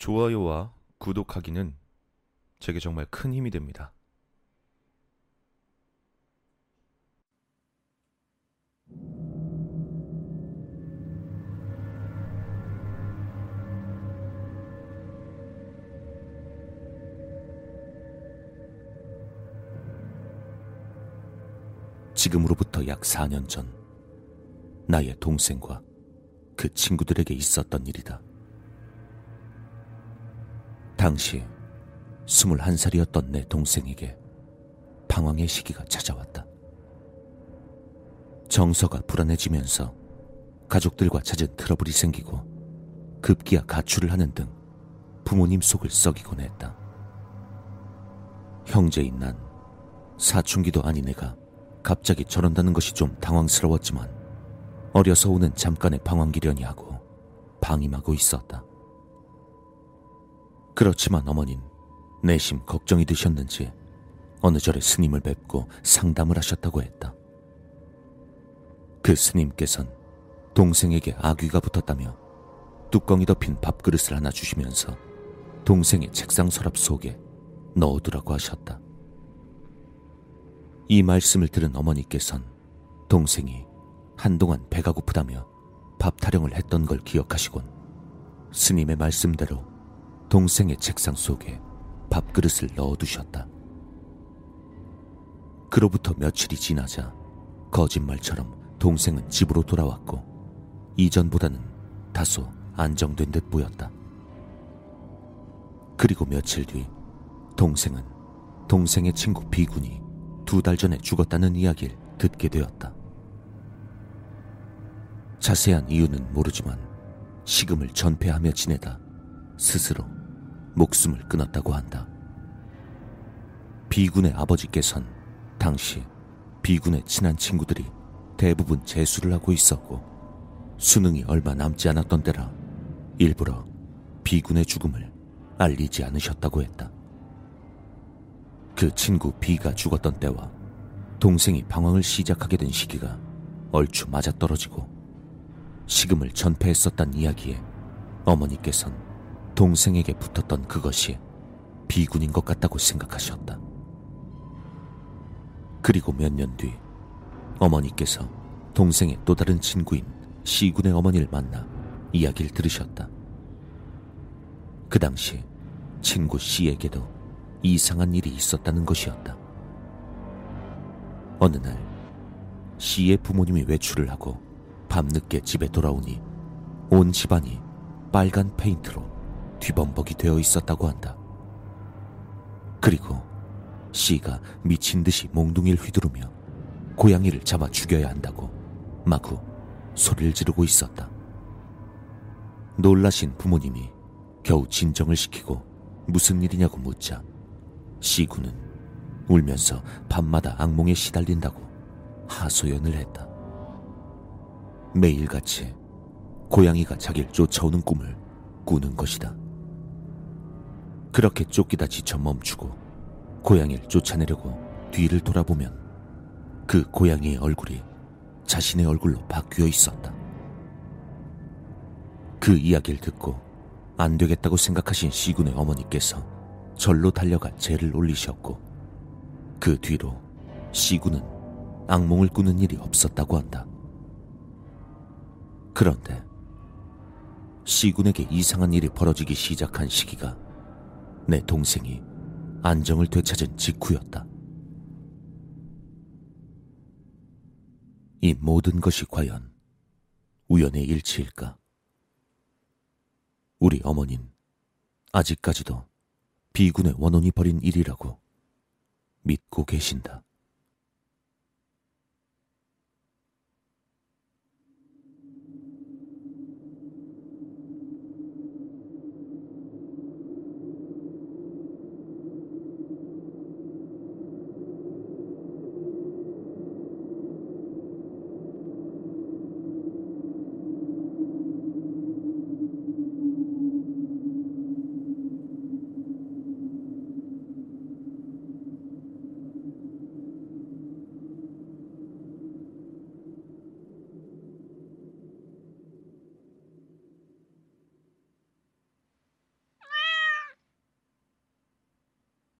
좋아요와 구독하기는 제게 정말 큰 힘이 됩니다. 지금으로부터 약 4년 전, 나의 동생과 그 친구들에게 있었던 일이다. 당시 21살이었던 내 동생에게 방황의 시기가 찾아왔다. 정서가 불안해지면서 가족들과 잦은 트러블이 생기고 급기야 가출을 하는 등 부모님 속을 썩이곤 했다. 형제인 난 사춘기도 아닌 애가 갑자기 저런다는 것이 좀 당황스러웠지만 어려서 오는 잠깐의 방황기련이 하고 방임하고 있었다. 그렇지만 어머닌 내심 걱정이 되셨는지 어느 절에 스님을 뵙고 상담을 하셨다고 했다. 그 스님께선 동생에게 아귀가 붙었다며 뚜껑이 덮인 밥그릇을 하나 주시면서 동생의 책상 서랍 속에 넣어두라고 하셨다. 이 말씀을 들은 어머니께선 동생이 한동안 배가 고프다며 밥 타령을 했던 걸 기억하시곤 스님의 말씀대로 동생의 책상 속에 밥그릇을 넣어두셨다. 그로부터 며칠이 지나자 거짓말처럼 동생은 집으로 돌아왔고 이전보다는 다소 안정된 듯 보였다. 그리고 며칠 뒤 동생은 동생의 친구 비군이 두 달 전에 죽었다는 이야기를 듣게 되었다. 자세한 이유는 모르지만 식음을 전폐하며 지내다 스스로 목숨을 끊었다고 한다. 비군의 아버지께선 당시 비군의 친한 친구들이 대부분 재수를 하고 있었고 수능이 얼마 남지 않았던 때라 일부러 비군의 죽음을 알리지 않으셨다고 했다. 그 친구 비가 죽었던 때와 동생이 방황을 시작하게 된 시기가 얼추 맞아떨어지고 식음을 전폐했었단 이야기에 어머니께선 동생에게 붙었던 그것이 비군인 것 같다고 생각하셨다. 그리고 몇 년 뒤 어머니께서 동생의 또 다른 친구인 시군의 어머니를 만나 이야기를 들으셨다. 그 당시 친구 씨에게도 이상한 일이 있었다는 것이었다. 어느 날 씨의 부모님이 외출을 하고 밤늦게 집에 돌아오니 온 집안이 빨간 페인트로 뒤범벅이 되어 있었다고 한다. 그리고 씨가 미친 듯이 몽둥이를 휘두르며 고양이를 잡아 죽여야 한다고 마구 소리를 지르고 있었다. 놀라신 부모님이 겨우 진정을 시키고 무슨 일이냐고 묻자 시구는 울면서 밤마다 악몽에 시달린다고 하소연을 했다. 매일같이 고양이가 자기를 쫓아오는 꿈을 꾸는 것이다. 그렇게 쫓기다 지쳐 멈추고 고양이를 쫓아내려고 뒤를 돌아보면 그 고양이의 얼굴이 자신의 얼굴로 바뀌어 있었다. 그 이야기를 듣고 안 되겠다고 생각하신 시군의 어머니께서 절로 달려가 죄를 올리셨고 그 뒤로 시군은 악몽을 꾸는 일이 없었다고 한다. 그런데 시군에게 이상한 일이 벌어지기 시작한 시기가 내 동생이 안정을 되찾은 직후였다. 이 모든 것이 과연 우연의 일치일까? 우리 어머닌 아직까지도 비군의 원혼이 벌인 일이라고 믿고 계신다.